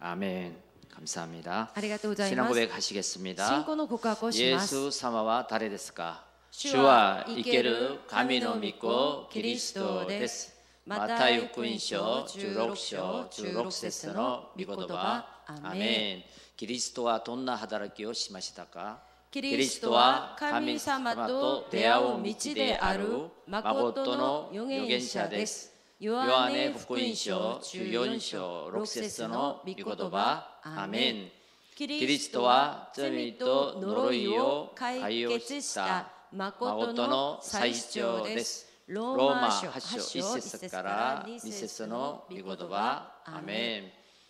아멘. 감사합니다. ありがとうござい 신앙 ます 고백 하시겠습니다. 信仰の告白をします 예수 사마와 다레 데스까? 주와 주와 이케르 이케르 가미노 믿고 그리스도 데스. 마타이福音書 16章 16節の御言葉アメンキリストはどんな働きをしましたかキリストは神様と出会う道である誠の預言者です。 ヨハネ福音書14章6節の御言葉。アメン。キリストは罪と呪いを解決した誠の最長です。ローマ書8章1節から2節の御言葉。アメン。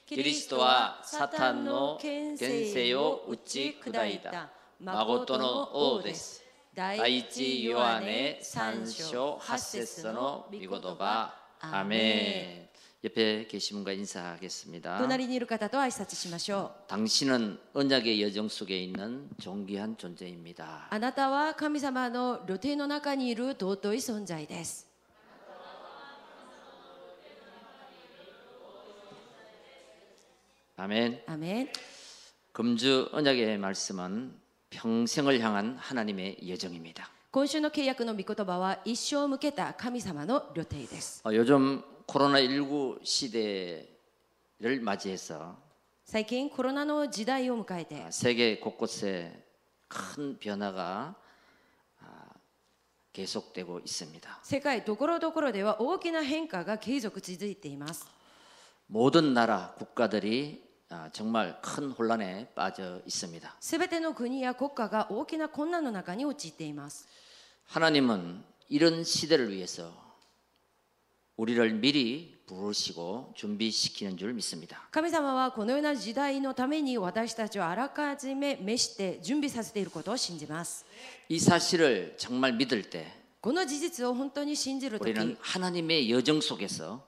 キリストはサタンの権勢を打ち砕いた。誠の王です。第一ヨハネ3章8節の御言葉 아멘. 옆에 계신 분과 인사하겠습니다. 隣にいる方と挨拶しましょう 당신은 언약의 여정 속에 있는 존귀한 존재입니다. あなたは神様の旅程の中にいる尊い存在です 아멘. アメン 금주 언약의 말씀은 평생을 향한 하나님의 여정입니다. 今週の契約の御言葉は一生向けた神様の旅程です 어, 요즘 코로나19 시대를 맞이해서 最近コロナの時代を迎えて 아, 세계 곳곳에 큰 변화가 아, 계속되고 있습니다. 世界どころどころでは大きな変化が継続続いています 모든 나라 국가들이 아, 정말 큰 혼란에 빠져 있습니다. すべての国や国家が大きな困難の中に陥っています 하나님은 이런 시대를 위해서 우리를 미리 부르시고 준비시키는 줄 믿습니다. 神様はこのような時代のために私たちをあらかじめ召して準備させていることを信じます 이 사실을 정말 믿을 때 この事実を本当に信じるとき 우리는 하나님의 여정 속에서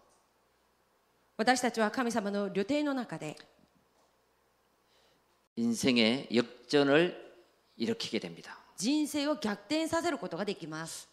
私たちは神様の旅程の中で 인생의 역전을 일으키게 됩니다. 人生を逆転させることができます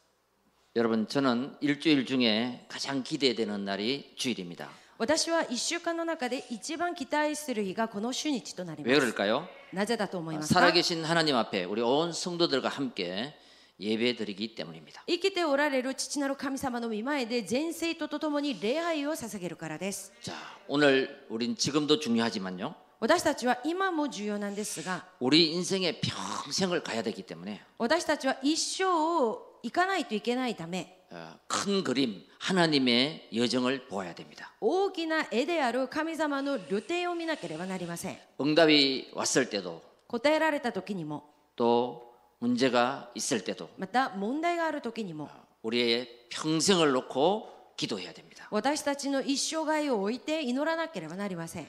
여러분 저는 일주일 중에 가장 기대되는 날이 주일입니다. 私は1週間の中で一番期待する日がこの主日となり 왜 ます 그럴까요? なぜだと思いますか 살아계신 하나님 앞에 우리 온 성도들과 함께 예배드리기 때문입니다. 生きておられる父なる神様の御前で全生徒と共に礼拝を捧げるからです 자, 오늘 우린 지금도 중요하지만요. 私たちは今も重要なんですが 우리 인생의 평생을 가야 되기 때문에 私たちは一生を行かないといけないため 어, 큰 그림 하나님의 여정을 보아야 됩니다. 大きな絵である神様の旅程を見なければなりません 응답이 왔을 때도 答えられた時にも 또 문제가 있을 때도 また問題がある時にも 우리의 평생을 놓고 기도해야 됩니다. 私たちの一生涯を置いて祈らなければなりません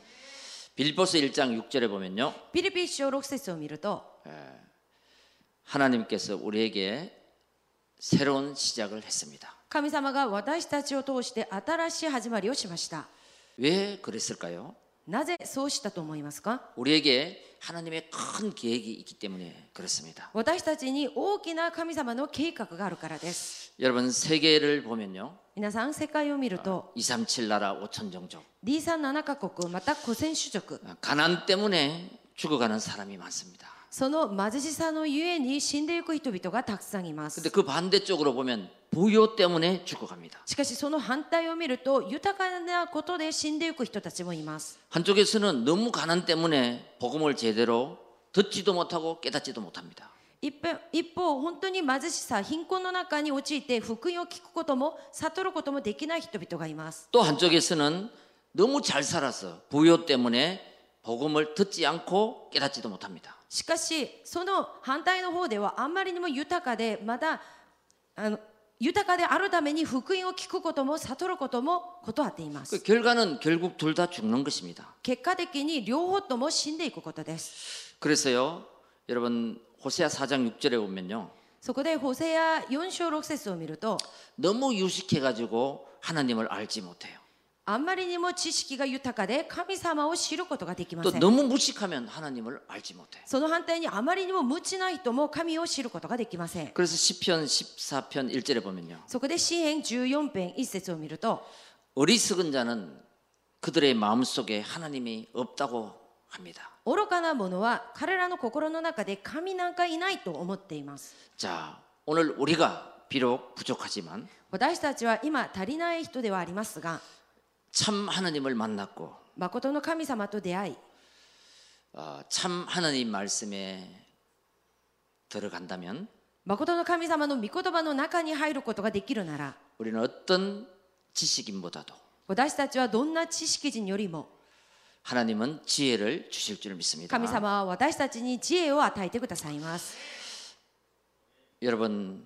빌보스 1장 6절에 보면요. ピリピ一章6節を見ると 하나님께서 우리에게 새로운 시작을 했습니다. 神様が私たちを通して新しい始まりをしました 왜 그랬을까요? なぜそうしたと思いますか 우리에게 하나님의 큰 계획이 있기 때문에 그렇습니다. 私たちに大きな神様の計画があるからです 여러분 세계를 보면요. 皆さん世界を見ると 237 나라 5천 종족. D37 カ国また古戦種族 가난 때문에 죽어가는 사람이 많습니다. その貧しさのゆえに死んでいく人々がたくさんいます 근데 그 반대쪽으로 보면 부요 때문에 죽어갑니다. しかしその反対を見ると豊かなことで死んでいく人たちもいます 한쪽에서는 너무 가난 때문에 복음을 제대로 듣지도 못하고 깨닫지도 못합니다. 一方一方本当に貧しさ貧困の中に陥って福音を聞くことも悟ることもできない人々がいます 또 한쪽에서는 너무 잘 살아서 부요 때문에 복음을 듣지 않고 깨닫지도 못합니다. しかしその反対の方ではあんまりにも豊かでまだあの豊かであるために福音を聞くことも悟ることも断っています 그 결과는 결국 둘 다 죽는 것입니다. 結果的に両方とも死んでいくことです 그래서요, 여러분 호세아 4장 6절에 보면요, そこでホセア4章6節を見ると 너무 유식해가지고 하나님을 알지 못해요. あんまりにも知識が豊かで神様を知ることができま 또 せん 너무 무식하면 하나님을 알지 못해요. その反対にあまりにも無知な人も神を知ることができません 그래서 시편 14편 1절에 보면요, そこで詩編14編1節を見ると 어리석은 자는 그들의 마음속에 하나님이 없다고 합니다. 愚かな者は彼らの心の中で神なんかいないと思っています 자, 오늘 우리가 비록 부족하지만 私たちは今足りない人ではありますが 참 하나님을 만났고 誠の神様と出会い 어, 참 하나님 말씀에 들어간다면 誠の神様の御言葉の中に入ることができるなら 우리는 어떤 지식인보다도 私たちはどんな知識人よりも 하나님은 지혜를 주실 줄 믿습니다. 神様は私たちに知恵を与えてくださいます 여러분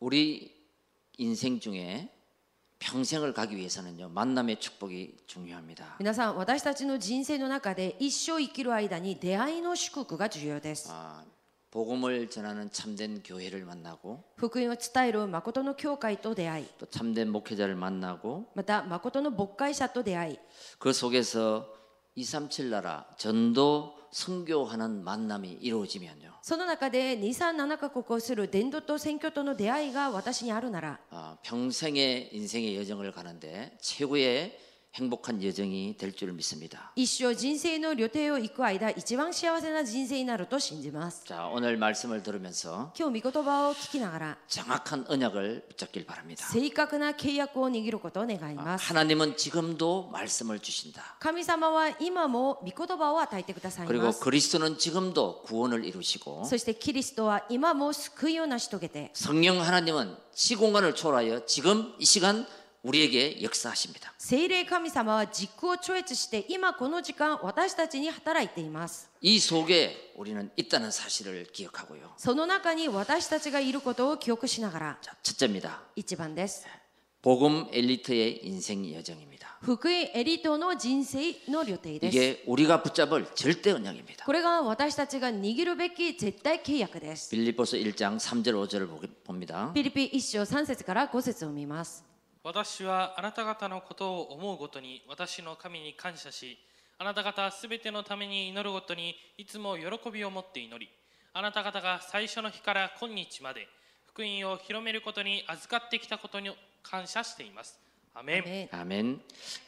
우리 인생 중에 평생을 가기 위해서는요 만남의 축복이 중요합니다. 皆さん私たちの人生の中で一生生きる間に出会いの祝福が重要です 아, 복음을 전하는 참된 교회를 만나고 福音を伝える誠の教会と出会い 또 참된 목회자를 만나고 また誠の牧会者と出会い 그 속에서 237 나라 전도 선교하는 만남이 이루어지면요 その中で237カ国をする伝道と選挙との出会いが私にあるなら 아, 평생의 인생의 여정을 가는데 최고의 행복한 여정이 될 줄 믿습니다. 一生人生の旅程を行く間一番幸せな人生になると信じます 자, 오늘 말씀을 들으면서 今日御言葉を聞きながら 정확한 언약을 붙잡길 바랍니다. 正確な契約を握ることを願い 아, ます 하나님은 지금도 말씀을 주신다. 神様は今も御言葉を与えてください 그리고 ます 그리스도는 지금도 구원을 이루시고 そしてキリストは今も救いを成し遂げて 성령 하나님은 시공간을 초월하여 지금 이 시간 우리에게 역사하십니다. 聖霊神様は時空を超越して今この時間私たちに働いています 이 속에 우리는 있다는 사실을 기억하고요. その中に私たちがいることを記憶しながら 자, 첫째입니다. 一番です 복음 엘리트의 인생 여정입니다. 福音エリートの人生の旅程です 이게 우리가 붙잡을 절대 언약입니다. これが私たちが握るべき絶対契約です 빌립보서 1장 3절 5절을 봅니다. ピリピ1章3節から5節を見ます 私はあなた方のことを思うごとに私の神に感謝しあなた方すべてのために祈るごとにいつも喜びを持って祈りあなた方が最初の日から今日まで福音を広めることに預かってきたことに感謝しています。 アメン 아멘. 아멘.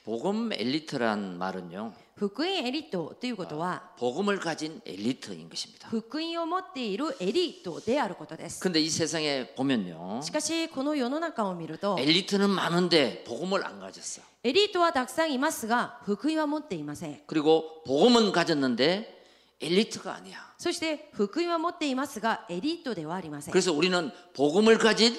복음 엘리트란 말은요. 福音エリートということは 복음을 가진 엘리트인 것입니다. 福音を持っているエリートであることです 근데 이 세상에 보면요. しかしこの世の中を見ると 엘리트는 많은데 복음을 안 가졌어. エリートはたくさんいますが福音は持っていません 그리고 복음은 가졌는데 엘리트가 아니야. そして福音は持っていますがエリートではありません 그래서 우리는 복음을 가진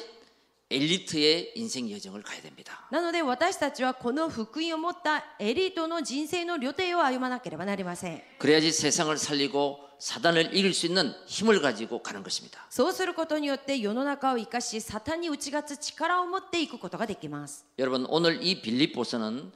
엘리트의 인생 여정을 가야 됩니다. なので私たちはこの福音を持ったエリートの人生の旅程を歩まなければなりません 그래야지 세상을 살리고 사단을 이길 수 있는 힘을 가지고 가는 것입니다. そうすることによって世の中を生かしサタンに打ち勝つ力を持っていくことができます 여러분 오늘 이 빌립보서는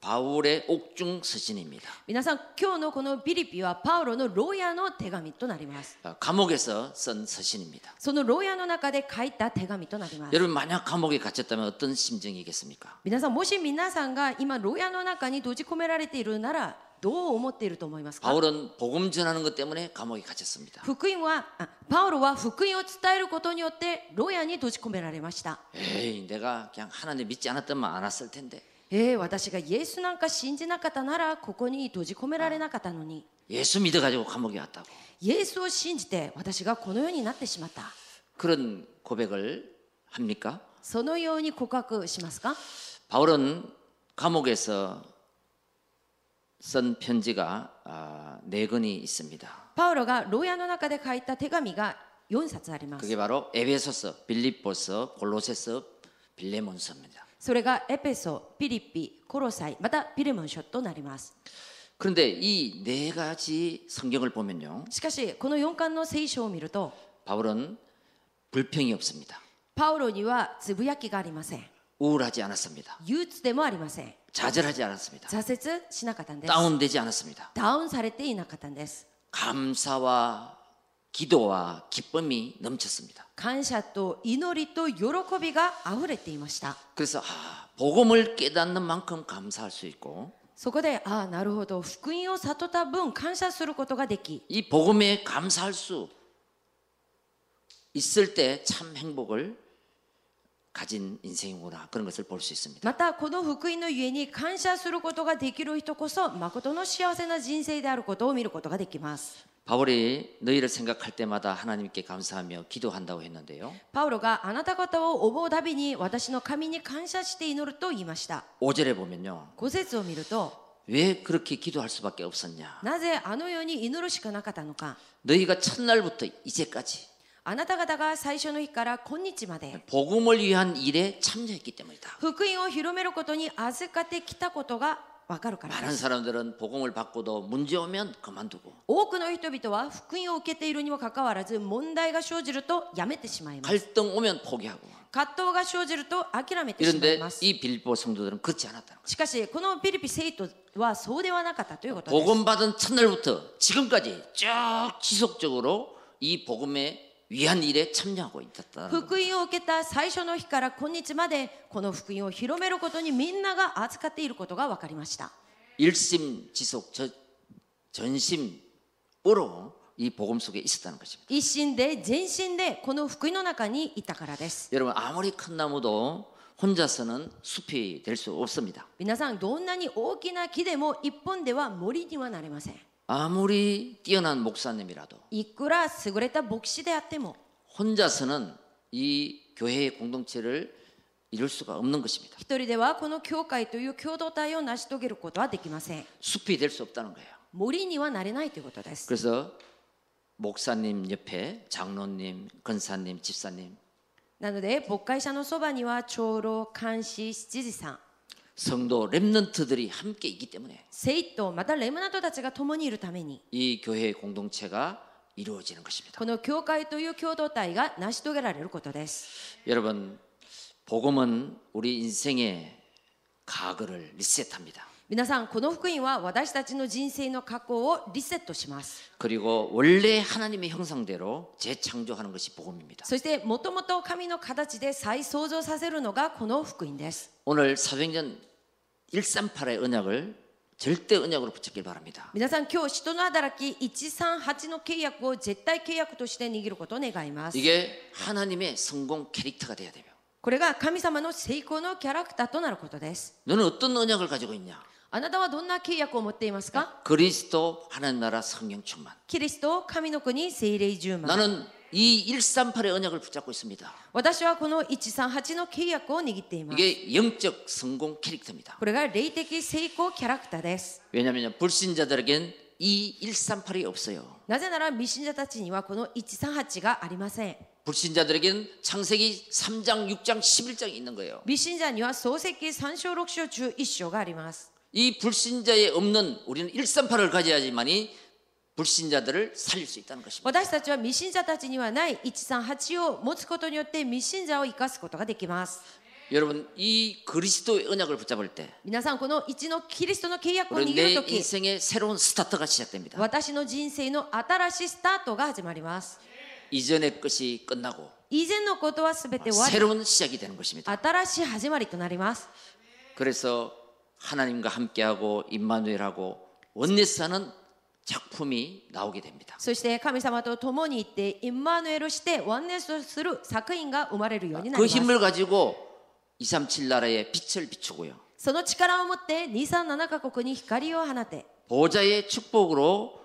바울의 옥중 서신입니다. 皆さん今日のこのビリピはパウロの牢屋の手紙となります 어, 감옥에서 쓴 서신입니다. その牢屋の中で書いた手紙となります 여러분 만약 감옥에 갇혔다면 어떤 심정이겠습니까? 皆さんもし皆さんが今牢屋の中に閉じ込められているならどう思っていると思いますか 바울은 복음 전하는 것 때문에 감옥에 갇혔습니다. 福音はあパウロは福音を伝えることによって牢屋に閉じ込められました 에이 내가 그냥 하나님 믿지 않았더만 안 왔을 텐데 えー、私がイエスなんか信じなかったならここに閉じ込められなかったのに 예수 믿어가지고 감옥에 왔다고 イエスを信じて私がこのようになってしまった 그런 고백을 합니까? そのように告白しますか 바울은 감옥에서 쓴 편지가 아, 네 권이 있습니다. パウロが牢屋の中で書いた手紙が4冊あります 그게 바로 에베소서, 빌립보서, 골로새서, 빌레몬서입니다. それがエペソピリピコロサイまたピレモン書となります 그런데 이 네 가지 성경을 보면요. しかしこの4巻の聖書を見ると 바울은 불평이 없습니다. パウロにはつぶやきがありません 우울하지 않았습니다. 憂鬱でもありません 좌절하지 않았습니다. 挫折しなかったんです 다운되지 않았습니다. ダウンされていなかったんです 감사와 기도와 기쁨이 넘쳤습니다. 感謝と祈りと喜びがあふれていました 그래서 아, 복음을 깨닫는 만큼 감사할 수 있고 そこでああなるほど福音を悟った分感謝することができ 이 복음에 감사할 수 있을 때 참 행복을 가진 인생이구나 그런 것을 볼 수 있습니다. またこの福音のゆえに感謝することができる人こそ誠の幸せな人生であることを見ることができます 바울이 너희를 생각할 때마다 하나님께 감사하며 기도한다고 했는데요. パウロがあなた方を思うたびに私の神に感謝して祈ると言いました 5절에 보면요. 5節を見ると 왜 그렇게 기도할 수밖에 없었냐? なぜあのように祈るしかなかったのか 너희가 첫날부터 이제까지 あなた方が最初の日から今日まで 복음을 위한 일에 참여했기 때문이다. 福音を広めることに預かってきたことが わかるからで 많은 す 사람들은 복음을 받고도 문제 오면 그만두고 多くの人々は福音を受けているにもかかわらず問題が生じるとやめてしまいます 갈등 오면 포기하고 葛藤が生じると諦めてしまい 이런데 ます 이 빌보 성도들은 그렇지 않았다는 しかしこのピリピ生徒はそうではなかったということで 거예요. す 복음 받은 첫날부터 지금까지 쭉 지속적으로 이 복음의 위한 일에 참여하고 있었다. 福音を受けた最初の日から今日までこの福音を広めることにみんなが扱っていることが分かりました 일심지속 저, 전심으로 이 복음 속에 있었다는 것입니다. 一心で全身でこの福音の中にいたからです 여러분 아무리 큰 나무도 혼자서는 숲이 될 수 없습니다. 皆さんどんなに大きな木でも一本では森にはなれません 아무리 뛰어난 목사님이라도 いくら優れた牧師であっても 혼자서는 이 교회의 공동체를 이룰 수가 없는 것입니다. 一人ではこの教会という共同体を成し遂げることはできません 숲이 될 수 없다는 거예요. 森にはなれないということです 그래서 목사님 옆에 장로님, 권사님, 집사님 なので牧会者のそばには長老監視執事さん 성도 렘넌트들이 함께 있기 때문에 生徒またレムナントたちが共にいるために 이 교회의 공동체가 이루어지는 것입니다. この教会という共同体が成し遂げられることです 여러분 복음은 우리 인생의 과거를 리셋합니다. 皆さんこの福音は私たちの人生の過去をリセットします 그리고 원래 하나님의 형상대로 재창조하는 것이 복음입니다. そしてもともと神の形で再創造させるのがこの福音です 오늘 사도행전 138의 언약을 절대 언약으로 붙잡길 바랍니다. 皆さん今日人の働き138の契約を絶対契約として握ることを願います 이게 하나님의 성공 캐릭터가 돼야 돼요. これが神様の成功のキャラクターとなることです 너는 어떤 언약을 가지고 있냐? あなたはどんな契約を持っていますか 그리스도 하나님 나라 성령 충만. キリスト神の国聖霊十万 나는 이 138의 언약을 붙잡고 있습니다. 私はこの138の契約を握っています 이게 영적 성공 캐릭터입니다. これが霊的成功キャラクターです 왜냐하면 불신자들에겐 이 138이 없어요. なぜなら未信者たちにはこの138がありません 불신자들에겐 창세기 3장, 6장, 11장이 있는 거예요. 未信者には創世記3章6章中1章があります 이 불신자에 없는 우리는 138을 가져야지만이 불신자들을 살릴 수 있다는 것입니다. 私たちは未信者たちにはない138を持つことによって未信者を生かすことができます 여러분 이 그리스도의 언약을 붙잡을 때 皆さんこの1のキリストの契約を 우리 握 내 るとき 인생의 새로운 스타트가 시작됩니다. 私の人生の新しいスタートが始まります 이전의 것이 끝나고 以前のことは全て終わり 새로운 시작이 되는 것입니다. 新しい始まりとなります 그래서 하나님과 함께하고 임마누엘하고 원네스하는 작품이 나오게 됩니다. そして神様と共に行ってインマヌエルしてワンネスする作品が生まれるようにな 그 ります 힘을 가지고 237 나라에 빛을 비추고요. その力を持って237カ国に光を放て 보좌의 축복으로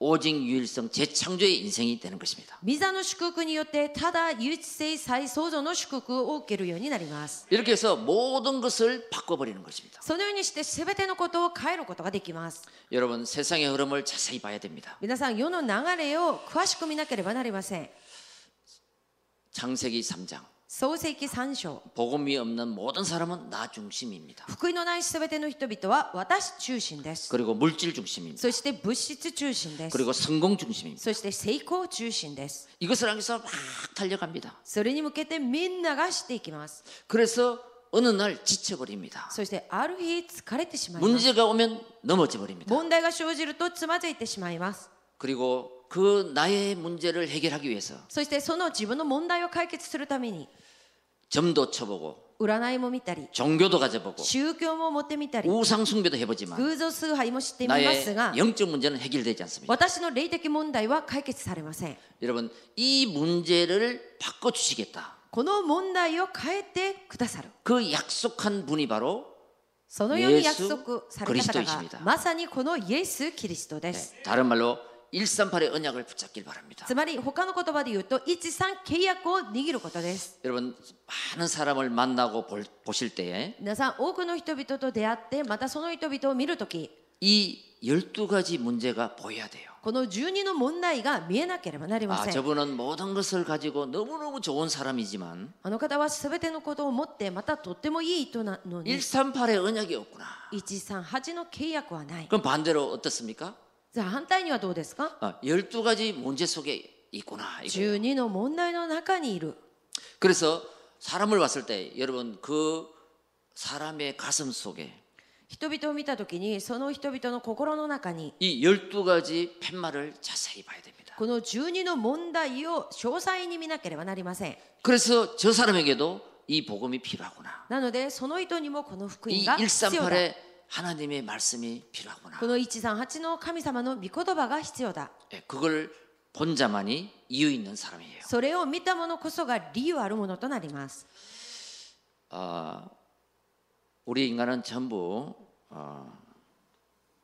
오직 유일성 재창조의 인생이 되는 것입니다. ビザの祝福によってただ唯一性再創造の祝福を受けるようになります 이렇게 해서 모든 것을 바꿔버리는 것입니다. そのようにして全てのことを変えることができます 여러분 세상의 흐름을 자세히 봐야 됩니다. 皆さん世の流れを詳しく見なければなりません 창세기 3장 創世記3章 복음이 없는 모든 사람은 나 중심입니다. 福音のない全ての人々は私中心です 그리고 물질 중심입니다. そして物質中心です 그리고 성공 중심입니다. そして成功中心です 이것을 향해서 막 달려갑니다. それに向けてみんながしていきます 그래서 어느 날 지쳐버립니다. そしてある日疲れてしまいます 문제가 오면 넘어져 버립니다. 問題が生じるとつまずいてしまいます 그리고 그 나의 문제를 해결하기 위해서 そしてその自分の問題を解決するために 점도 쳐보고 占いも見たり 종교도 가져보고 宗教も持ってみたり 우상 숭배도 해보지만 偶像崇拝も知ってみま 나의 すが 영적 문제는 해결되지 않습니다. 私の霊的問題は解決されません 여러분 이 문제를 바꿔주시겠다. この問題を変えてくださる 그 약속한 분이 바로 そのように約 예수 束された方 그리스도이십니다 がまさにこのイエス・キリストです、 다른 말로 138의 언약을 붙잡길 바랍니다. つまり他の言葉で言うと13契約を握ることです 여러분 많은 사람을 만나고 볼- 보실 때에 皆さん多くの人々と出会ってまたその人々を見るとき 이 12가지 문제가 보여야 돼요. この12の問題が見えなければなりま 아, せん 저분은 모든 것을 가지고 너무너무 좋은 사람이지만 あの方は全てのことを持ってまたとってもいい人なのに 138의 언약이 없구나. 138の契約はない 그럼 반대로 어떻습니까? じゃあ反対にはどうですか 아, 12가지 문제 속에 있구나. 이거예요. 12の問題の中にいる 그래서 사람을 봤을 때 여러분 그 사람의 가슴 속에 人々を見た時にその人々の心の中に 이 12가지 팻말을 자세히 봐야 됩니다. この12の問題を詳細に見なければなりません 그래서 저 사람에게도 이 복음이 필요하구나. なのでその人にもこの福 이 音が必要だ 138의 하나님의 말씀이 필요하구나. この138の神様の御言葉が必要だ 예, 그걸 본 자만이 이유 있는 사람이에요. それを見た者こそが理由あるものとなります 아, 우리 인간은 전부 어,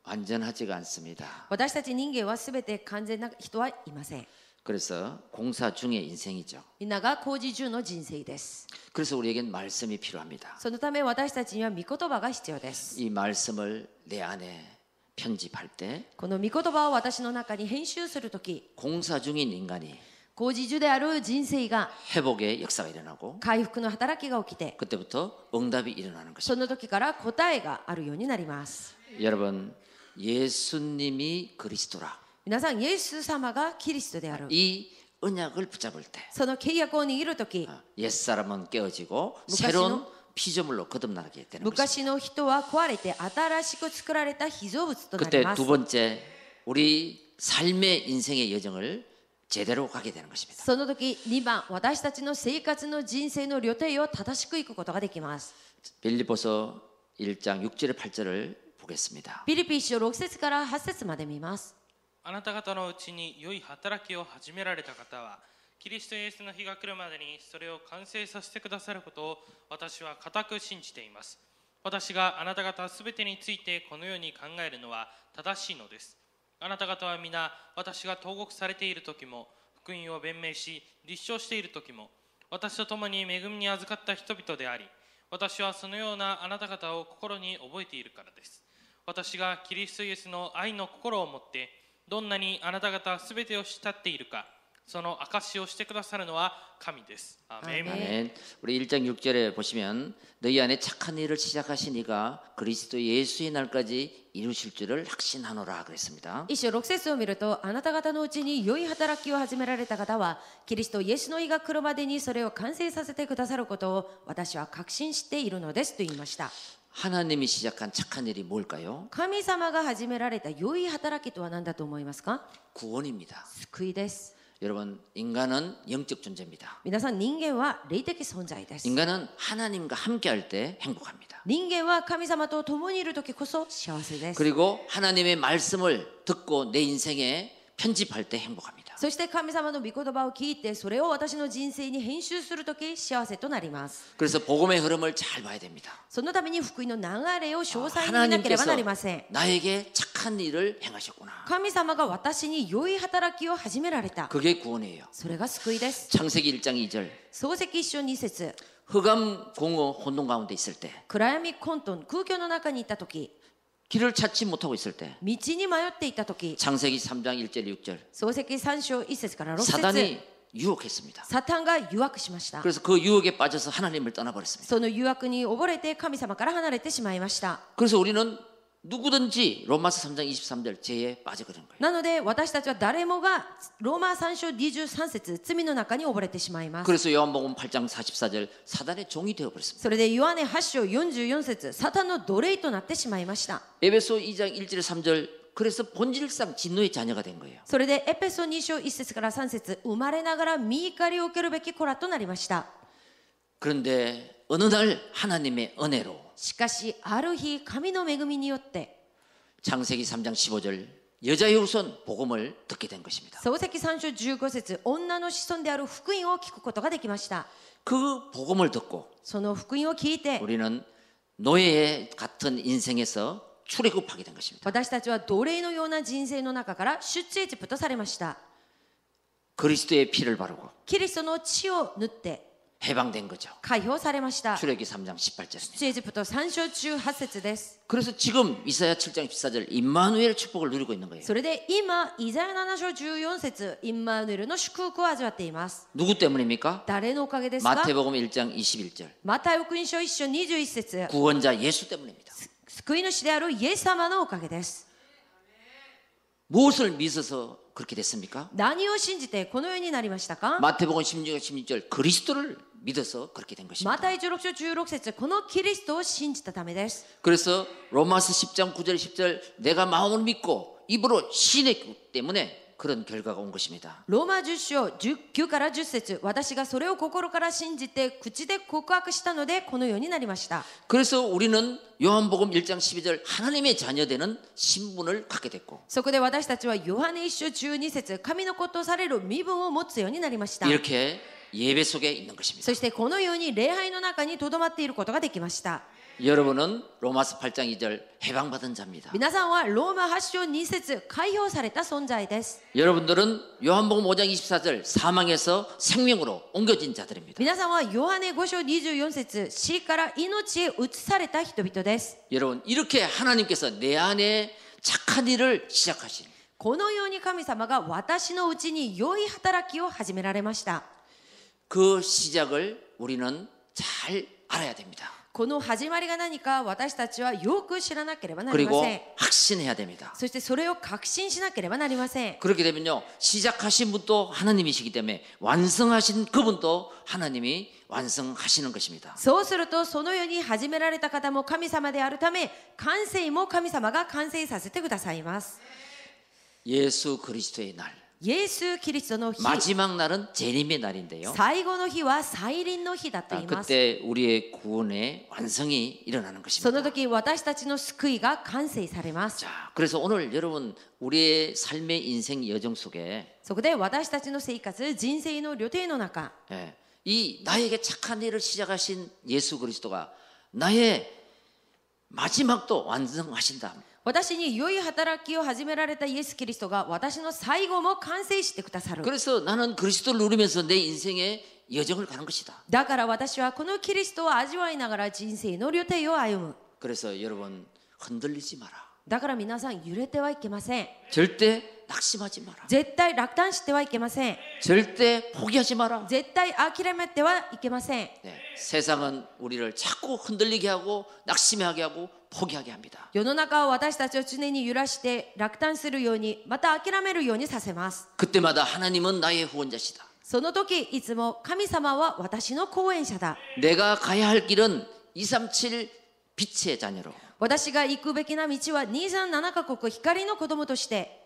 완전하지가 않습니다. 私たち人間は全て完全な人はいません 그래서 공사 중의 인생이죠. みんなが工事中の人生です 그래서 우리에겐 말씀이 필요합니다. そのため私たちには御言葉が必要です 이 말씀을 내 안에 편집할 때 この御言葉を私の中に編集するとき 공사 중인 인간이 工事中である人生が 회복의 역사가 일어나고 回復の働きが起きて 그때부터 응답이 일어나는 것입니다. その時から答えがあるようになります 여러분 예수님이 그리스도라 皆さんイエス様がキリストである 이 언약을 붙잡을 때 その契約を握る時 옛사람은 깨어지고昔の 새로운 피조물로 거듭나게 되는 것입니다. 昔の人は壊れて新しく作られた被造物となり 그때 ます 두 번째 우리 삶의 인생의 여정을 제대로 가게 되는 것입니다. その時2番私たちの生活の人生の旅程を正しく行くことができます 빌립보서 1장 6절에 8절을 보겠습니다. ピリピ1章6節から8節まで見ます あなた方のうちに良い働きを始められた方はキリストイエスの日が来るまでにそれを完成させてくださることを私は固く信じています。私があなた方すべてについてこのように考えるのは正しいのです。あなた方は皆私が投獄されている時も福音を弁明し立証している時も私と共に恵みに預かった人々であり私はそのようなあなた方を心に覚えているからです。私がキリストイエスの愛の心を持ってどんなにあなた方すべてを慕っているかその証しをしてくださるのは神ですアーメン 아멘. 우리 1장 6절에 보시면 너희 안에 착한 일을 시작하신 이가 그리스도 예수의 날까지 이루실 줄을 확신하노라 그랬습니다. 一章6節を見るとあなた方のうちに良い働きを始められた方はキリストイエスの日が来るまでにそれを完成させてくださることを私は確信しているのですと言いました 하나님이 시작한 착한 일이 뭘까요? 神様が始められた良い働きとは何だと思いますか 구원입니다. 救いです 여러분 인간은 영적 존재입니다. 皆さん人間は霊的存在です 인간은 하나님과 함께할 때 행복합니다. 人間は神様と共にいる時こそ幸せです 그리고 하나님의 말씀을 듣고 내 인생에 편집할 때 행복합니다. そして神様の御言葉を聞いてそれを私の人生に編集する時幸せとなります 그래서 복음의 흐름을 잘 봐야 됩니다. そのために福音の流れを詳細に見なければな 하나님께서 りません 나에게 착한 일을 행하셨구나. 神様が私に良い働きを始められた 그게 구원이에요. それが救いです 창세기 1장 2절. 漱石一章二節 흑암 공허 혼돈 가운데 있을 때 暗闇混沌空虚の中にいた時 길을 찾지 못하고 있을 때 道に迷っていた時 창세기 3장 1절 6절 漱石三章一節から六節 사단이 유혹했습니다. サタンが誘惑しました 그래서 그 유혹에 빠져서 하나님을 떠나버렸습니다. その誘惑に溺れて神様から離れてしまいました 그래서 우리는 누구든지 로마서 3장 23절 죄에 빠져버린 거예요. なので私たちは誰もがローマ3章23節罪の中に溺れてしまいます 그래서 요한복음 8장 44절 사단의 종이 되어버렸습니다. それでヨハネ8章44節サタンの奴隷となってしまいました 에베소 2장 1절 3절 그래서 본질상 진노의 자녀가 된 거예요. それでエペソ2章1節から3節生まれながら見怒りを受けるべき子らとなりました 그런데 어느 날 하나님의 은혜로 しかしある日神の恵みによって 창세기 3장 15절 여자의 후손 복음을 듣게 된 것입니다. 漱石3章15節女の子孫である福音を聞くことができました 그 복음을 듣고 その福音を聞いて 우리는 노예 같은 인생에서 출애굽하게 된 것입니다. 私たちは奴隷のような人生の中から出エジプトされました 그리스도의 피를 바르고 キリストの血を塗って 해방된 거죠. 解放されました 출애굽기 3장 18절입니다. 出エジプト3章18節です 그래서 지금 이사야 7장 14절 임마누엘의 축복을 누리고 있는 거예요. それで今イザヤ7章14節インマヌエルの祝福を味わっています 누구 때문입니까? 誰のおかげですか 마태복음 1장 21절 マタイ福音書1章21節 구원자 예수 때문입니다. 救い主であるイエス様のおかげです 무엇을 믿어서 그렇게 됐습니까? 何を信じてこのようになりましたか 마태복음 16장 16절 그리스도를 믿어서 그렇게 된 マ 것입니다. タイ16章16節このキリストを信じたためです 그래서 로마서 10장 9절 10절 내가 마음을 믿고 입으로 신했기 때문에 그런 결과가 온 것입니다. ローマ10章9から10節私がそれを心から信じて口で告白したのでこのようになりました 그래서 우리는 요한복음 1장 12절 하나님의 자녀되는 신분을 갖게 됐고 そこで私たちはヨハネ1章12節神の子とされる身分を持つようになりました 이렇게 예배 속에 있는 것입니다. そしてこのように礼拝の中にとどまっていることができました 여러분은 로마서 8장 2절 해방받은 자입니다. 皆さんはローマ8章2節解放された存在です 여러분들은 요한복음 5장 24절 사망에서 생명으로 옮겨진 자들입니다. 皆さんはヨハネ5章24節死から命へ移された人々です 여러분 이렇게 하나님께서 내 안에 착한 일을 시작하신 このように神様が私のうちに良い働きを始められました 그 시작을 우리는 잘 알아야 됩니다. この始まりが何か私たちはよく知らなければなりま 그리고 せん 확신해야 됩니다. そしてそれを確信しなければなりません 그렇게 되면요 시작하신 분도 하나님이시기 때문에 완성하신 그분도 하나님이 완성하시는 것입니다. そうするとそのように始められた方も神様であるため完成も神様が完成させてくださいます 예수 그리스도의 날 イエス・キリストの日 마지막 날은 재림의 날인데요. 最後の日は再臨の日だと 아, 言います 그때 우리의 구원의 완성이 일어나는 その 것입니다. 時私たちの救いが完成されます 자, 그래서 오늘 여러분 우리의 삶의 인생 여정 속에 そこで私たちの生活人生の旅程の中 예, 이 나에게 착한 일을 시작하신 예수 그리스도가 나의 마지막도 완성하신다. 私に良い働きを始められたイエス・キリストが私の最後も完成してくださる 그래서 나는 그리스도를 누리면서 내 인생의 여정을 가는 것이다. だから私はこのキリストを味わいながら人生の旅程を歩む 그래서 여러분 흔들리지 마라. だから皆さん揺れてはいけません 절대 낙심하지 마라. 絶対落胆してはいけません 절대 포기하지 마라. 絶対諦めてはいけません 네, 세상은 우리를 자꾸 흔들리게 하고 낙심하게 하고 포기하게 합니다. 世の中は私たちを常に揺らして落胆するようにまた諦めるようにさせます 그때마다 하나님은 나의 후원자시다. その時いつも神様は私の後援者だ 내가 가야 할 길은 237 빛의 자녀로 私が行くべきな道は237カ国光の子供として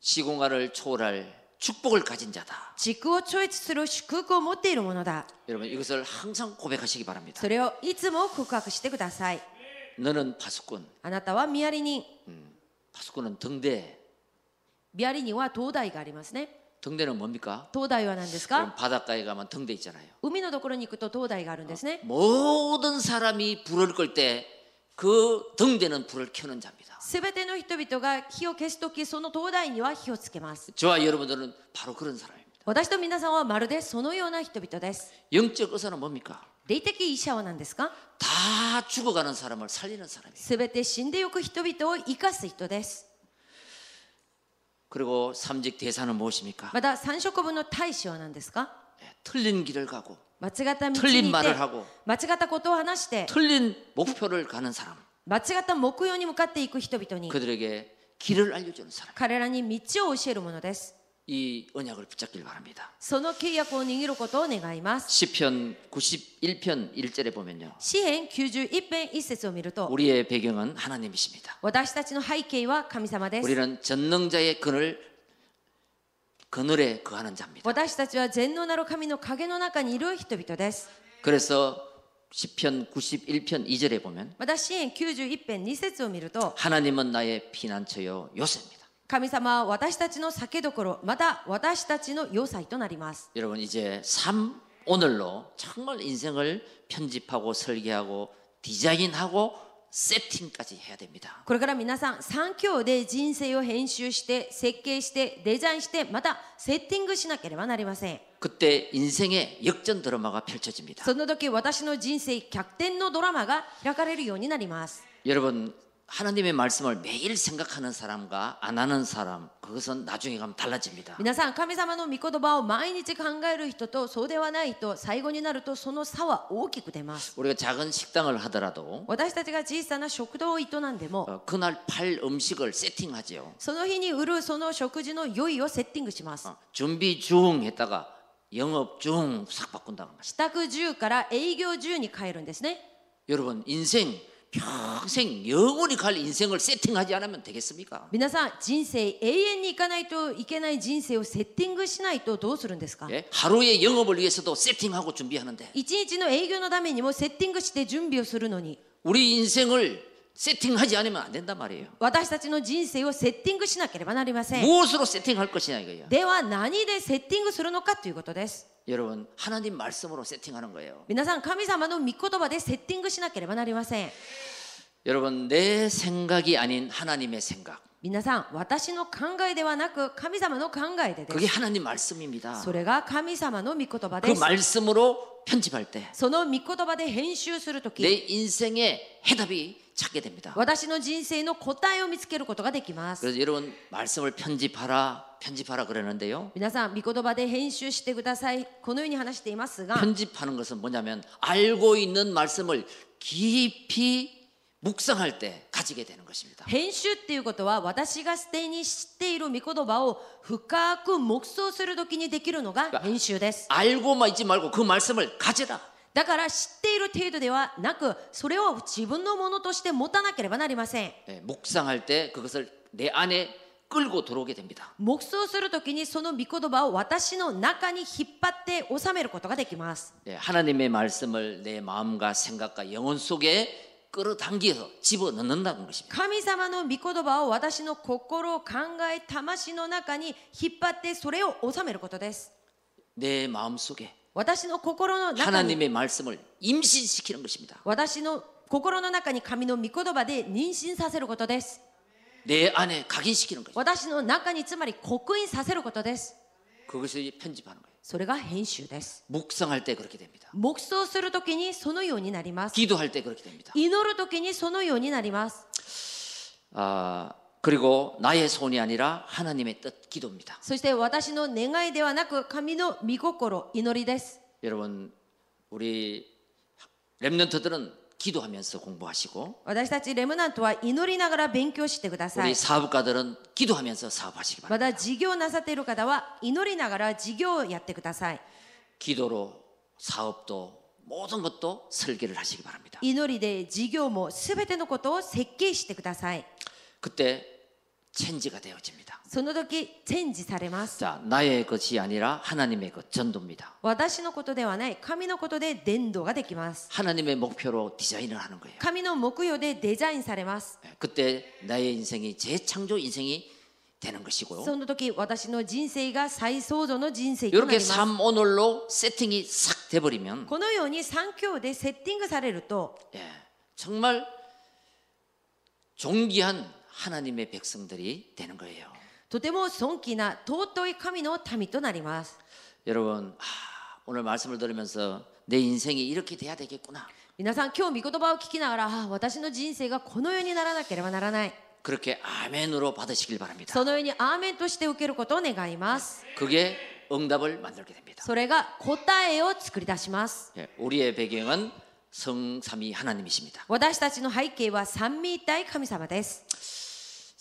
시공간을 초월할 축복을 가진 자다. 地区を超越する祝福を持っているものだ 여러분 이것을 항상 고백하시기 바랍니다. それをいつも告白してください 너는 파수꾼, あなたはミアリ人 파수꾼은 등대. ミアリには灯台がありますね 등대는 뭡니까? 灯台は何です 그럼 か 바닷가에 가면 등대 있잖아요. 海のところに行くと灯台があるんですね 모든 사람이 불을 끌 때 그 등대는 불을 켜는 자입니다. すべての人々が火を消す時その灯台には火をつけます 저와 여러분들은 바로 그런 사람입니다. 私と皆さんはまるでそのような人々です 영적 의사는 뭡니까? 霊的医者は何ですか 다 죽어가는 사람을 살리는 사람이에요. すべて死んでゆく人々を生かす人です 그리고 삼직 대사는 무엇입니까? また三色分の大使は何ですか 예, 틀린 길을 가고 間違った道に 틀린 行っ 말을 て 하고 間違ったことを話して 틀린 목표를 가는 사람 間違った目標に向かっていく人々に 그들에게 길을 알려주는 사람 彼らに道を教えるものです 이 언약을 붙잡길 바랍니다. その契約を握ることを願います 시편 91편 1절에 보면요. 詩編91編1節を見ると 우리의 배경은 하나님이십니다. 私たちの背景は神様です 우리는 전능자의 그늘 그늘에 거하는 자입니다. 私たちは全能なる神の影の中にいる人々です 그래서 시편 91편 2절에 보면 また詩編91編2節を見ると 하나님은 나의 피난처요 요새입니다. 神様は私たちの酒どころまた私たちの要塞となります 여러분 이제 삶 오늘로 정말 인생을 편집하고 설계하고 디자인하고 세팅까지 해야 됩니다. これから皆さん3教で人生を編集して設計してデザインしてまたセッティングしなければなりません 그때 인생의 역전 드라마가 펼쳐집니다. その時私の人生逆転のドラマが開かれるようになります 여러분 하나님의 말씀을 매일 생각하는 사람과 안 하는 사람 그것은 나중에 가면 달라집니다. 皆さん神様の御言葉を毎日考える人とそうではない人最後になるとその差は大きく出ます 우리가 작은 식당을 하더라도 私たちが小さな食堂を営んでも 어, 그날 팔 음식을 세팅하지요. その日に売るその食事の良いをセッティングします 어, 준비 중 했다가 영업 중 싹 바꾼다는 거죠. 支度中から営業中に変えるんですね 여러분 인생 평생 영원히 갈 인생을 세팅하지 않으면 되겠습니까? 皆さん人生永遠に行かないといけない人生をセッティングしないとどうするんですか 예? 하루의 영업을 위해서도 세팅하고 준비하는데 一日の営業のためにもセッティングして準備をするのに 우리 인생을 세팅하지 않으면 안 된단 말이에요. 私たちの人生をセッティングしなければなりません 무엇으로 세팅할 것이냐 이거예요. では何でセッティングするのかということです 여러분 하나님 말씀으로 세팅하는 거예요. 皆さん神様の御言葉でセッティングしなければなりません 여러분 내 생각이 아닌 하나님의 생각. 皆さん私の考えではなく神様の考えでで 그게 す 하나님 말씀입니다. それが神様の御言葉 그 です 말씀으로 편집할 때 내 その御言葉で編集するとき 인생의 해답이 찾게 됩니다. 私の人生の答えを見つけることができます 그래서 여러분 말씀을 편집하라 편집하라 그러는데요. 皆さん御言葉で編集してくださいこのように話していますが 편집하는 것은 뭐냐면 알고 있는 말씀을 깊이 묵상할 때 가지게 되는 것입니다. 編集っていうことは私がすでに知っている御言葉を深く黙想するときにできるのが編集です 알고만 있지 말고 그 말씀을 가져라. だから知っている程度ではなくそれを自分のものとして持たなければなりません 예, 묵상할 때 그것을 내 안에 끌고 들어오게 됩니다. 黙想するときにその御言葉を私の中に引っ張って収めることができます 예, 하나님의 말씀을 내 마음과 생각과 영혼 속에 끌어당겨서 집어넣는다는 것입니다. 神様の御言葉を私の心考え魂の中に引っ張ってそれを収めることです 내 마음 속에 私の心の中に 하나님의 말씀을 임신시키는 것입니다. 私の心の中に神の御言葉で妊娠させることです 내 안에 각인시키는 것입니다. 私の中につまり刻印させることです 그것을 편집하는 거예요. それが編集です 묵상할 때 그렇게 됩니다. 黙想するときにそのようになります 기도할 때 그렇게 됩니다. 祈るときにそのようになります 아, 그리고 나의 손이 아니라 하나님의 뜻 기도입니다. そして私の願いではなく神の御心祈りです 여러분 우리 렘넌트들은 기도하면서 공부하시고 私たちレムナントは祈りながら勉強してくださ 우리 い 사업가들은 기도하면서 사업하시기 ま 바랍니다. だ事業なさっている方は祈りながら事業をやってください 기도로 사업도 모든 것도 설계를 하시기 바랍니다. 祈りで事業も全てのことを設計してください 그때 체인지가 되어집니다. その時チェンジされます 자, 나의 것이 아니라 하나님의 것 전도입니다. 私のことではない神のことで伝道ができます 하나님의 목표로 디자인을 하는 거예요. 神の目標でデザインされます 그때 나의 인생이 재창조 인생이 되는 것이고요. その時私の人生が再創造の人生となり 이렇게 ます 삶 오늘로 세팅이 싹 돼버리면 このように三教でセッティングされると 예, 정말 존귀한 하나님의 백성들이 되는 거예요. とても尊貴な尊い神の民となります 여러분 아, 오늘 말씀을 들으면서 내 인생이 이렇게 돼야 되겠구나. 皆さん今日御言葉を聞きながらああ私の人生がこのようにならなければならない 그렇게 아멘으로 받으시길 바랍니다. そのようにアーメンとして受けることを願います 그게 응답을 만들게 됩니다. それが答えを作り出します 예, 우리의 배경은 성삼위 하나님이십니다. 私たちの背景は三位一体神様です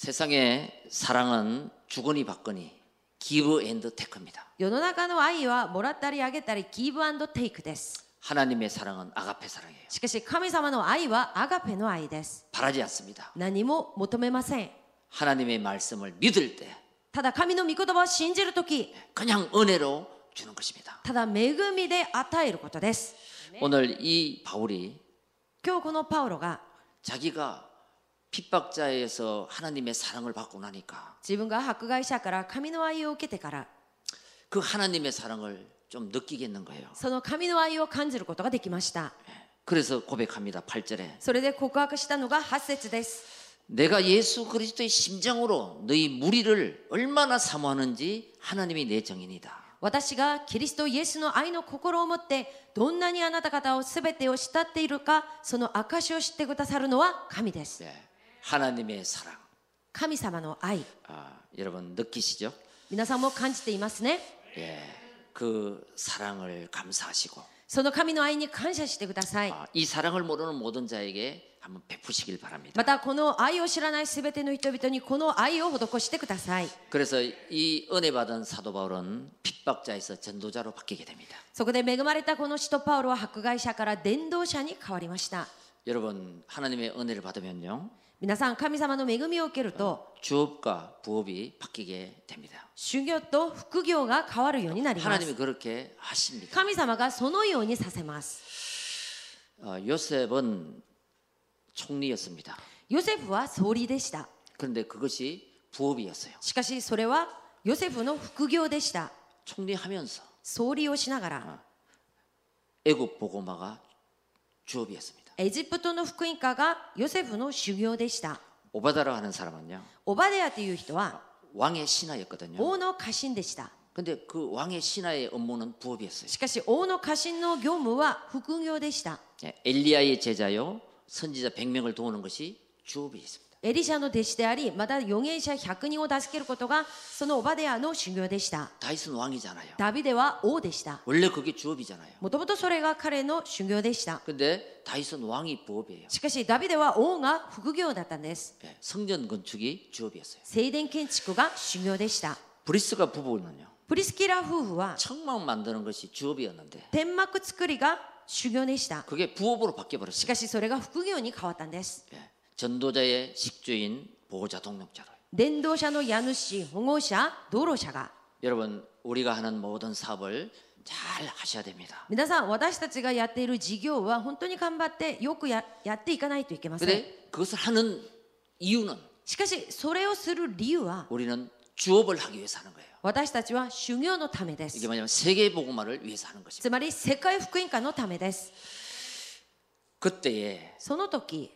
세상의 사랑은 주거니 받거니 기브 앤드 테크입니다. 世の中の愛はもらったりあげたりギブアンドテイクです 하나님의 사랑은 아가페 사랑이에요. しかし神様の愛はアガペの愛です 바라지 않습니다. 何も求めません 하나님의 말씀을 믿을 때 ただ神の御言葉を信じるとき 그냥 은혜로 주는 것입니다. ただ恵みで与えることです 오늘 이 바울이 今日このパウロが 자기가 핍박자에서 하나님의 사랑을 받고 나니까 自分が迫害者から神の愛を受けてから 그 하나님의 사랑을 좀 느끼겠는 거예요. その神の愛を感じることができました 그래서 고백합니다. 8절에 それで告白したのが8節です 내가 예수 그리스도의 심정으로 너희 무리를 얼마나 사모하는지 하나님이 내 정인이다. 私がキリストイエスの愛の心を持ってどんなにあなた方を全てを慕っているかその証を知ってくださるのは神です 예, 하나님의 사랑. 神様の愛 아, 여러분 느끼시죠? 皆さんも感じていますね 예, 그 사랑을 감사하시고 その神の愛に感謝してください 아, 이 사랑을 모르는 모든 자에게 한번 베푸시길 바랍니다. またこの愛を知らないすべての人々にこの愛を施してください 그래서 이 은혜 받은 사도 바울은 핍박자에서 전도자로 바뀌게 됩니다. そこで恵まれたこの使徒パウロは迫害者から伝道者に変わりました 여러분 하나님의 은혜를 받으면요 皆さん神様の恵みを受けると 주업과 부업이 바뀌게 됩니다. 修行と副業が変わるようになりま 하나님이 す 그렇게 하십니다. 神様がそのようにさせます 어, 요셉은 총리였습니다. ヨセフは総理でした 그런데 그것이 부업이었어요. しかしそれはヨセフの副業でした 총리하면서 総理をしながら 애굽 보고마가 주업이었습니다. エジプトの福音家がヨセフの修行でした 오바다라 하는 사람은요 オバデアという人は 왕의 신하였거든요. 王の家臣でした 근데 그 왕의 신하의 업무는 부업이었어요. しかし王の家臣の業務は副業でした 예, 엘리야의 제자요 선지자 100명을 도우는 것이 주업이었습니다. エリシャの弟子でありまた預言者100人を助けることがそのオバデアの修行でした 다윗은 왕이잖아요. ダビデは王でした 원래 그게 주업이잖아요. もともとそれが彼の修行でした 근데 다윗은 왕이 부업이에요. しかしダビデは王が副業だったんです 예, 성전 건축이 주업이었어요. 聖殿建築が修行でした 브리스가 부부는요 プリスキラ夫婦は 청막 만드는 것이 주업이었는데 天幕作りが修行でした 그게 부업으로 し 바뀌어버렸어요. かしそれが副業に変わったんです 예, 전도자의 식주인 보호자 동력자로. 伝道者の家主保護者道路者が 여러분 우리가 하는 모든 사업을 잘 하셔야 됩니다. 皆さん私たちがやっている事業は本当に頑張ってよくややっていかないといけません 근데 그것을 하는 이유는 しかしそれをする理由は 우리는 주업을 하기 위해서 하는 거예요. 私たちは修行のためで 이게 す 뭐냐면 세계 복음화를 위해서 하는 것입니다. つまり世界福音化のためです 그때에 その時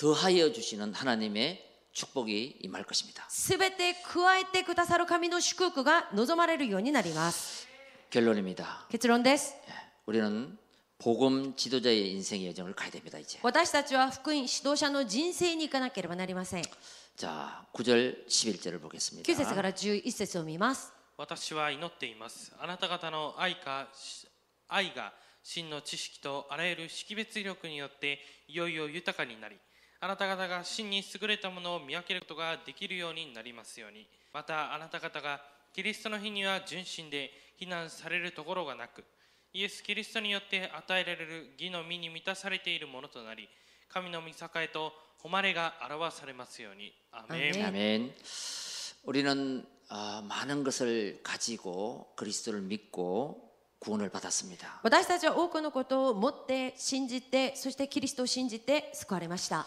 더하여 주시는 하나님의 축복이 임할 것입니다. すべて加えてくださる神の祝福が望まれるようになります 결론입니다. 結論です 예, 우리는 복음 지도자의 인생의 여정을 가야 됩니다. 이제. 私たちは福音指導者の人生に行かなければなりません 자, 9절 11절을 보겠습니다. 9節から11節を見ます私は祈っていますあなた方の愛かし愛が真の知識とあらゆる識別力によっていよいよ豊かになり あなた方が真に優れたものを見分けることができるようになりますようにまたあなた方がキリストの日には純真で非難されるところがなくイエス・キリストによって与えられる義の実に満たされているものとなり神の御栄えと誉れが表されますようにアメン 아멘. 아멘. 우리는 어, 많은 것을 가지고 그리스도를 믿고 구원을 받았습니다. 私たちは多くのことを持って信じてそしてキリストを信じて救われました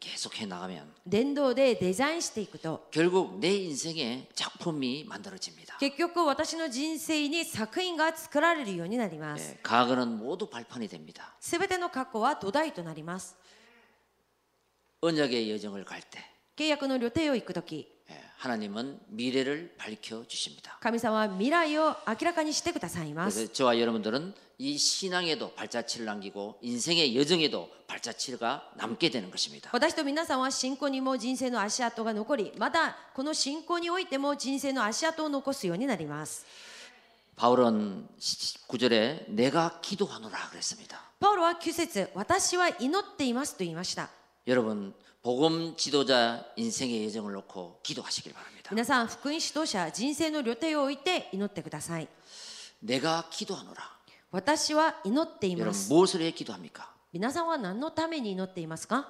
계속해 나가면 伝道でデザインしていくと 결국 내 인생의 작품이 만들어집니다. 結局私の人生に作品が作られるようになります 예, 과거는 모두 발판이 됩니다. すべての過去は土台となります 언약의 여정을 갈 때 契約の旅程を行く時 예, 하나님은 미래를 밝혀 주십니다. 神様は未来を明らかにしてくださいます 그래서 저와 여러분들은 이 신앙에도 발자취를 남기고 인생의 여정에도 발자취가 남게 되는 것입니다. 私と皆さんは信仰にも人生の足跡が残りまたこの信仰においても人生の足跡を残すようになります 바울은 9절에 내가 기도하노라 그랬습니다. パウロは9節私は祈っていますと言いました 여러분 복음 지도자 인생의 예정을 놓고 기도하시길 바랍니다. 皆さん福音指導者人生の予定を置いて祈ってください 내가 기도하노라. 私は祈っていま 여러분 す 무엇을 위해 기도합니까? 皆さんは何のために祈っていますか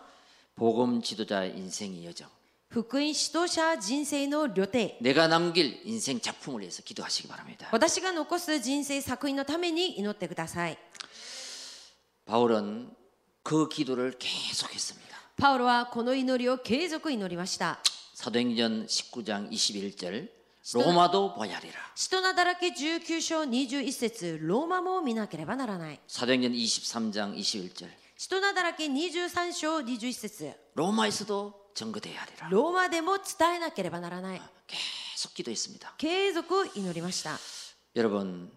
복음 지도자 인생의 여정. 福音指導者人生の予定 내가 남길 인생 작품을 위해서 기도하시기 바랍니다. 私が残す人生作品のために祈ってください 바울은 그 기도를 계속했습니다. パウロはこの祈りを継続祈りました 사도행전 19장 21절 로마도 보야리라. 使徒なだらけ19章21節ローマも見なければならない 사도행전 23장 21절 使徒なだらけ23章21節 로마에서도 전거돼야 하리라. ローマでも伝えなければならない 계속 기도했습니다. 継続祈りました 여러분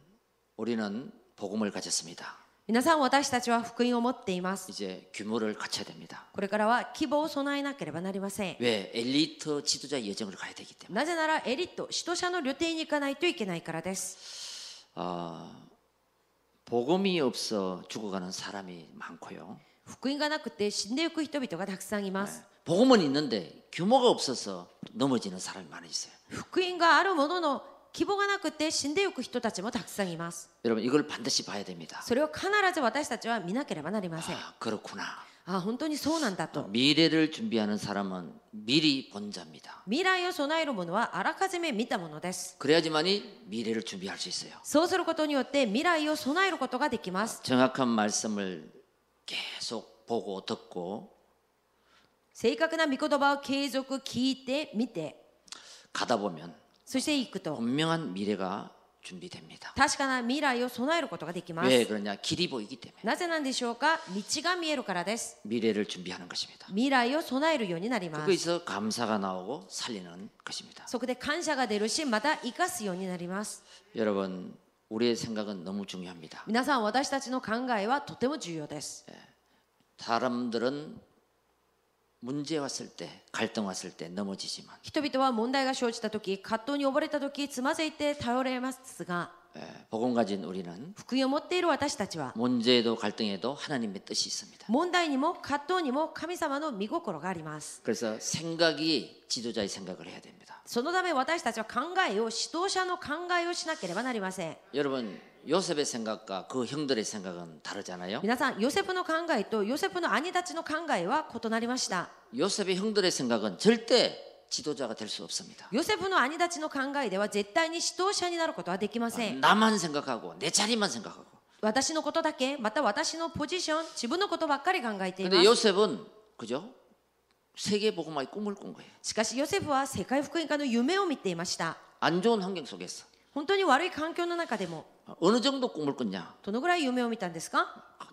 우리는 복음을 가졌습니다. 皆さん私たちは福音を持っています 이제 규모를 갖춰야 됩니다. これからは希望を備えなければなりません 왜 엘리트 지도자 여정을 가야 되기 때문에 なぜならエリット使徒者の旅程に行かないといけないからです 아, 복음이 없어 죽어가는 사람이 많고요. 福音がなくて死んでいく人々がたくさんいます 복음은 있는데 규모가 없어서 넘어지는 사람이 많이 있어요. 福音があるものの 希望がなくて死んでいく人たちもたくさんいます 여러분 이걸 반드시 봐야 됩니다. それを必ず私たちは見なければなりません 아, 그렇구나. あ本当にそうなんだと 미래를 준비하는 사람은 미리 본 자입니다. 未来を備えるものはあらかじめ見たものです 그래야지만이 미래를 준비할 수 있어요. そうすることによって未来を備えることができます 정확한 말씀을 계속 보고 듣고 正確な御言葉を継続聞いて見て 가다 보면 そして行くと 분명한 미래가 준비됩니다. 確かな未来を備えることができます 왜 그러냐? 길이 보이기 때문에 なぜなんでしょうか道が見えるからです 미래를 준비하는 것입니다. 未来を備えるようになります 거기서 감사가 나오고 살리는 것입니다. そこで感謝が出るしまた生かすようになります 여러분, 우리의 생각은 너무 중요합니다. 皆さん私たちの考えはとても重要です 사람들은 문제 왔을 때, 갈등 왔을 때 넘어지지만 人々は問題が生じた時葛藤に溺れた時つまずいて頼れますが 예, 복음 가진 우리는 福音を持っている私たちは 문제에도 갈등에도 하나님의 뜻이 있습니다. 問題にも葛藤にも神様の御心があります 그래서 생각이 지도자의 생각을 해야 됩니다. そのため私たちは考えを指導者の考えをしなければなりません 여러분, 요셉의 생각과 그 형들의 생각은 다르잖아요. 皆さんヨセフの考えとヨセフの兄たちの考えは異なりました 요셉의 형들의 생각은 절대 지도자가 될 수 없습니다. ヨセフの兄たちの考えでは絶対に指導者になることはできません 나만 생각하고 내 자리만 생각하고. 私のことだけまた私のポジション自分のことばっかり考えていま 근데 す 요셉은 그죠? 세계 복음화의 꿈을 꾼 거예요. しかしヨセフは世界福音化の夢を見ていました 안 좋은 환경 속에서 本当に悪い環境の中でも 어느 정도 꿈을 꿨냐? どのぐらい夢を見たんですか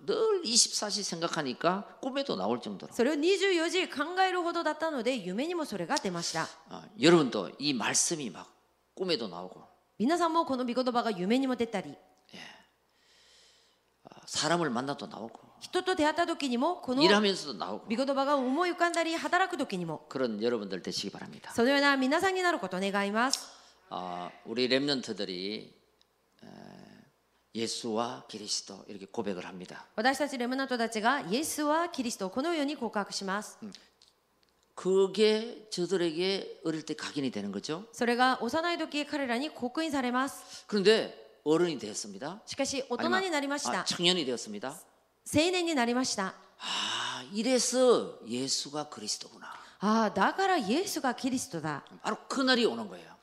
늘 24시 생각하니까 꿈에도 나올 정도로. それを24時考えるほどだったので夢にもそれが出ました 아, 여러분도 이 말씀이 막 꿈에도 나오고 皆さんもこの御言葉が夢にも出たり 아, 사람을 만나도 나오고 人と出会った時にもこの御 일하면서도 나오고 言葉が思い浮かんだり働く時にも 그런 여러분들 되시기 바랍니다. そのような皆さんになることを願います 아, 우리 랩런트들이 에, 예수와 그리스도 이렇게 고백을 합니다. 私たちレムナントたちがイエスはキリストをこのように告白します 그게 저들에게 어릴 때 각인이 되는 거죠. それが幼い時彼らに刻印されます 그런데 어른이 되었습니다. しかし大人になりまし 아, た 청년이 되었습니다. 青年になりました 아, 이래서 예수가 그리스도구나. ああだからイエスがキリストだ 바로 그 날이 오는 거예요.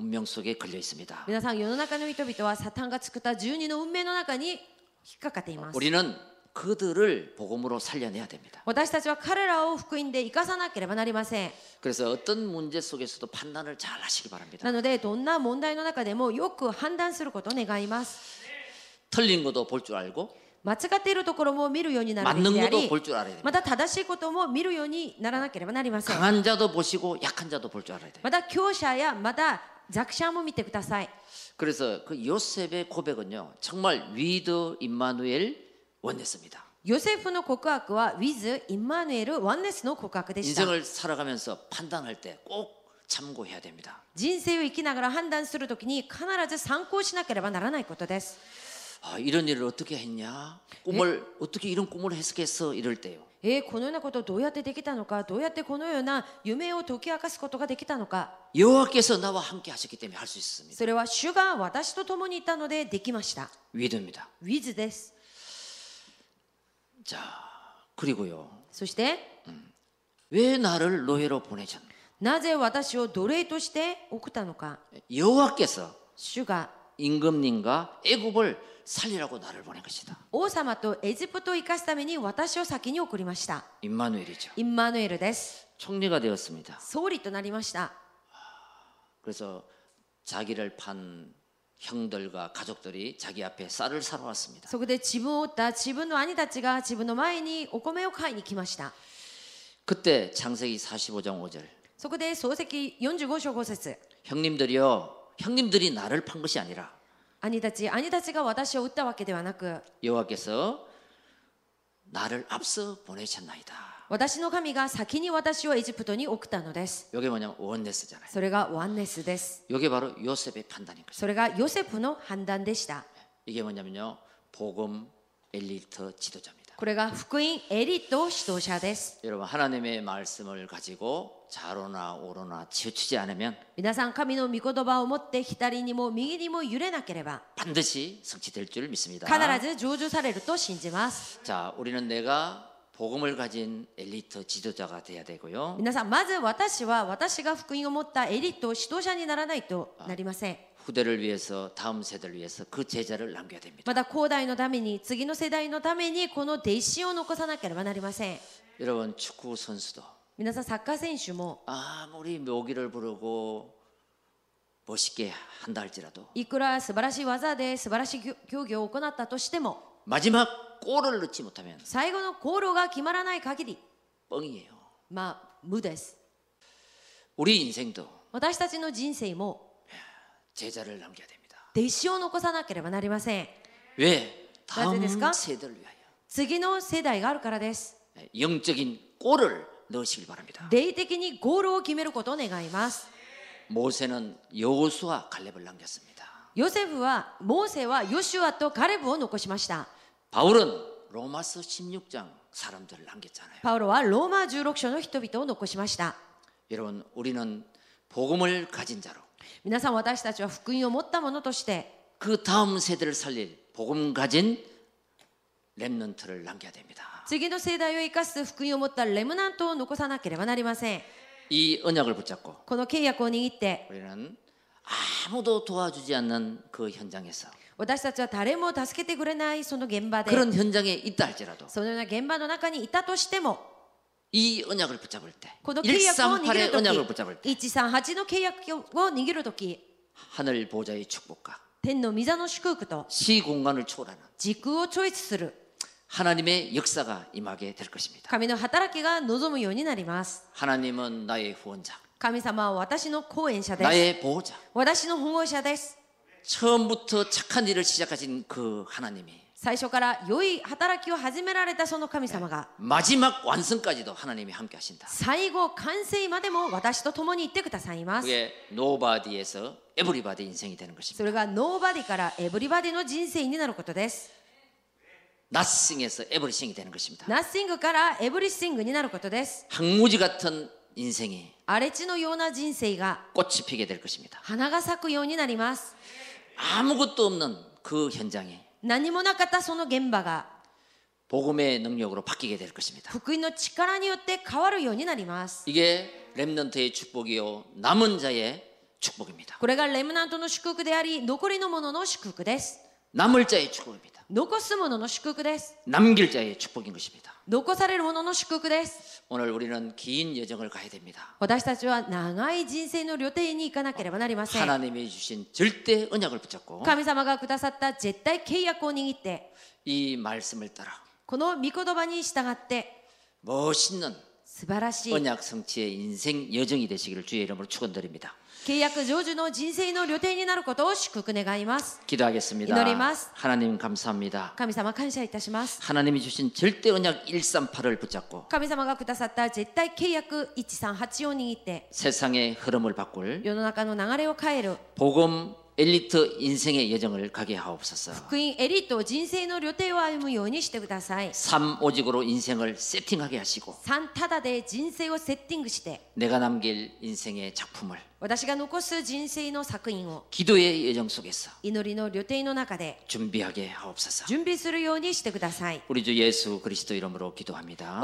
운명 속에 걸려 있습니다. 皆さん世の中の人々はサタンが作った12の運命の中に引っかかっています 우리는 그들을 복음으로 살려내야 됩니다. 私たちは彼らを福音で生かさなければなりません 그래서 어떤 문제 속에서도 판단을 잘 하시기 바랍니다. なのでどんな問題の中でもよく判断することを願います 틀린 것도 볼 줄 알고 間違っているところも見るようになるべ 맞는 きであ 것도 り 볼 줄 알아야 됩니다. また正しいことも見るようにならなければなりません 강한 자도 보시고 약한 자도 볼 줄 알아야 돼요. また強者やまた 弱者も見てください 그래서 그 요셉의 고백은요. 정말 위드 임마누엘 원냈습니다. ヨセフの告白は with インマヌエルワンネスの告白でした 인생을 살아가면서 판단할 때 꼭 참고해야 됩니다. 人生を生きながら判断するときに必ず参考しなければならないことです 아, 이런 일을 어떻게 했냐? 꿈을 어떻게 이런 꿈을 해석했어? 이럴 때요. えー、このようなことをどうやってできたのかどうやってこのような夢を解き明かすことができたのか。それは主が私と共にいたのでできました。ウィズです。そして、なぜ私を奴隷として送ったのか。主が 임금님과 애굽을 살리라고 나를 보낸 것이다. 王様とエジプトを生かすために私を先に送りました 임마누엘이죠. インマヌエルです 총리가 되었습니다. 総理となりました 그래서 자기를 판 형들과 가족들이 자기 앞에 쌀을 사러 왔습니다. そこで自分を追った自分の兄たちが自分の前にお米を買いに来ました 그때 창세기 45장 5절 そこで漱石45章5節 형님들이요 형님들이 나를 판 것이 아니라 兄たち兄たちが私を撃ったわけではなく 여호와께서 나를 앞서 보내셨나이다. 私の神が先に私をエジプトに送ったのです 이게 뭐냐면 원네스잖아요. それがワンネスです 이게 바로 요셉의 판단인 거죠. それがヨセフの判断でした 이게 뭐냐면요 복음 엘리트 지도자입니다. これが福音エリート指導者です 여러분 하나님의 말씀을 가지고 좌로나 오로나 치우치지 않으면 皆さん神の御言葉を持って左にも右にも揺れなければ 반드시 성취될 줄 믿습니다. 必ず成就されると信じます 자, 우리는 내가 복음을 가진 엘리트 지도자가 돼야 되고요. 皆さんまず私は私が福音を持ったエリート指導者にならないとなりません 후대를 위해서 다음 세대를 위해서 그 제자를 남겨야 됩니다. また後代のために次の世代のためにこの弟子を残さなければなりません 여러분 축구 선수도 皆さんサッカー選手も 아무리 묘기를 부르고 멋있게 한다 할지라도 いくら素晴らしい技で素晴らしい競技を行ったとしても 마지막 골을 넣지 못하면 最後のゴールが決まらない限り 뻥이에요. まあ無です 우리 인생도 私たちの人生も 제자를 남겨야 됩니다. 弟子を残さなければなりません 왜? 다음 됐을까? 세대를 위하여 次の世代があるからです 영적인 골을 넣으시길 바랍니다. 霊的にゴールを決めることを願います. 모세는 여호수아 갈렙을 남겼습니다. 요셉은 모세와 요슈아 또 갈렙을 残しました. 바울은 로마서 16장 사람들을 남겼잖아요. 바울은 로마 16장의 人々を残しました. 여러분, 우리는 복음을 가진 자로 皆さん私たちは福音を持った者として그 다음 세대를 살릴 복음 가진 렘넌트를 남겨야 됩니다. 次の世代を生かす福音を持ったレムナントを残さなければなりません 이 언약을 붙잡고 この契約を握って 우리는 아무도 도와주지 않는 그 현장에서 私たちは誰も助けてくれないその現場で 그런 현장에 있다 할지라도 そのような現場の中にいたとしても 이 언약을 붙잡을 때 この契約を握 138의 언약을 る 붙잡을 と 때 き138の契約を握るとき 하늘 보좌의 축복과 天の御座の祝福と 시 공간을 초월하는 時空を超越する 하나님의 역사가 임하게 될 것입니다. 神の働きが望むようになります 하나님은 나의 후원자, 神様は私の後援者です 나의 보호자. 私の保護者です 처음부터 착한 일을 시작하신 그 하나님이 最初から良い働きを始められたその神様が 마지막 완성까지도 하나님이 함께 하신다. 最後完成までも私と共に行ってくださいます 그게 노바디에서 에브리바디 인생이 되는 것입니다. それがノーバディからエブリバディの人生になることです 나싱에서 에브리싱이 되는 것입니다. ナッシングからエブリシングになることです 항무지 같은 인생이 荒れ地のような人生が 꽃이 피게 될 것입니다. 花が咲くようになります 아무것도 없는 그 현장이 何もなかったその現場が 복음의 능력으로 바뀌게 될 것입니다. 福音の力によって変わるようになります 이게 렘넌트의 축복이요 남은 자의 축복입니다. これがレムナントの祝福であり残りのものの祝福です 남을 자의 축복입니다. 残すものの祝福です 남길 자의 축복인 것입니다. 残されるものの祝福です 오늘 우리는 긴 여정을 가야 됩니다. 私たちは長い人生の旅程に行かなければなりません 하나님이 주신 절대 언약을 붙잡고 神様がくださった絶対契約を握って 이 말씀을 따라 この御言葉に従って 멋있는 素晴らしい 언약 성취의 인생 여정이 되시기를 주의 이름으로 축원드립니다. 契約成就の人生の旅程になることを祝福願います 기도하겠습니다. 기도드리마스. 하나님 감사합니다. 神様感謝いたします 하나님이 주신 절대 언약 138을 붙잡고 神様がくださった絶対契約1384を握って 세상의 흐름을 바꿀 世の中の流れを変える 복음 엘리트 인생의 여정을 가게 하옵소서. 福音エリート人生の旅程を歩むようにしてください 삶 오직으로 인생을 세팅하게 하시고 3ただで人生をセッティングして 내가 남길 인생의 작품을 私が残す人生の作品を祈りの旅程の中で準備するようにしてください。我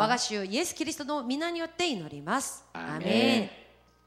が主イエス・キリストの皆によって祈ります。アメン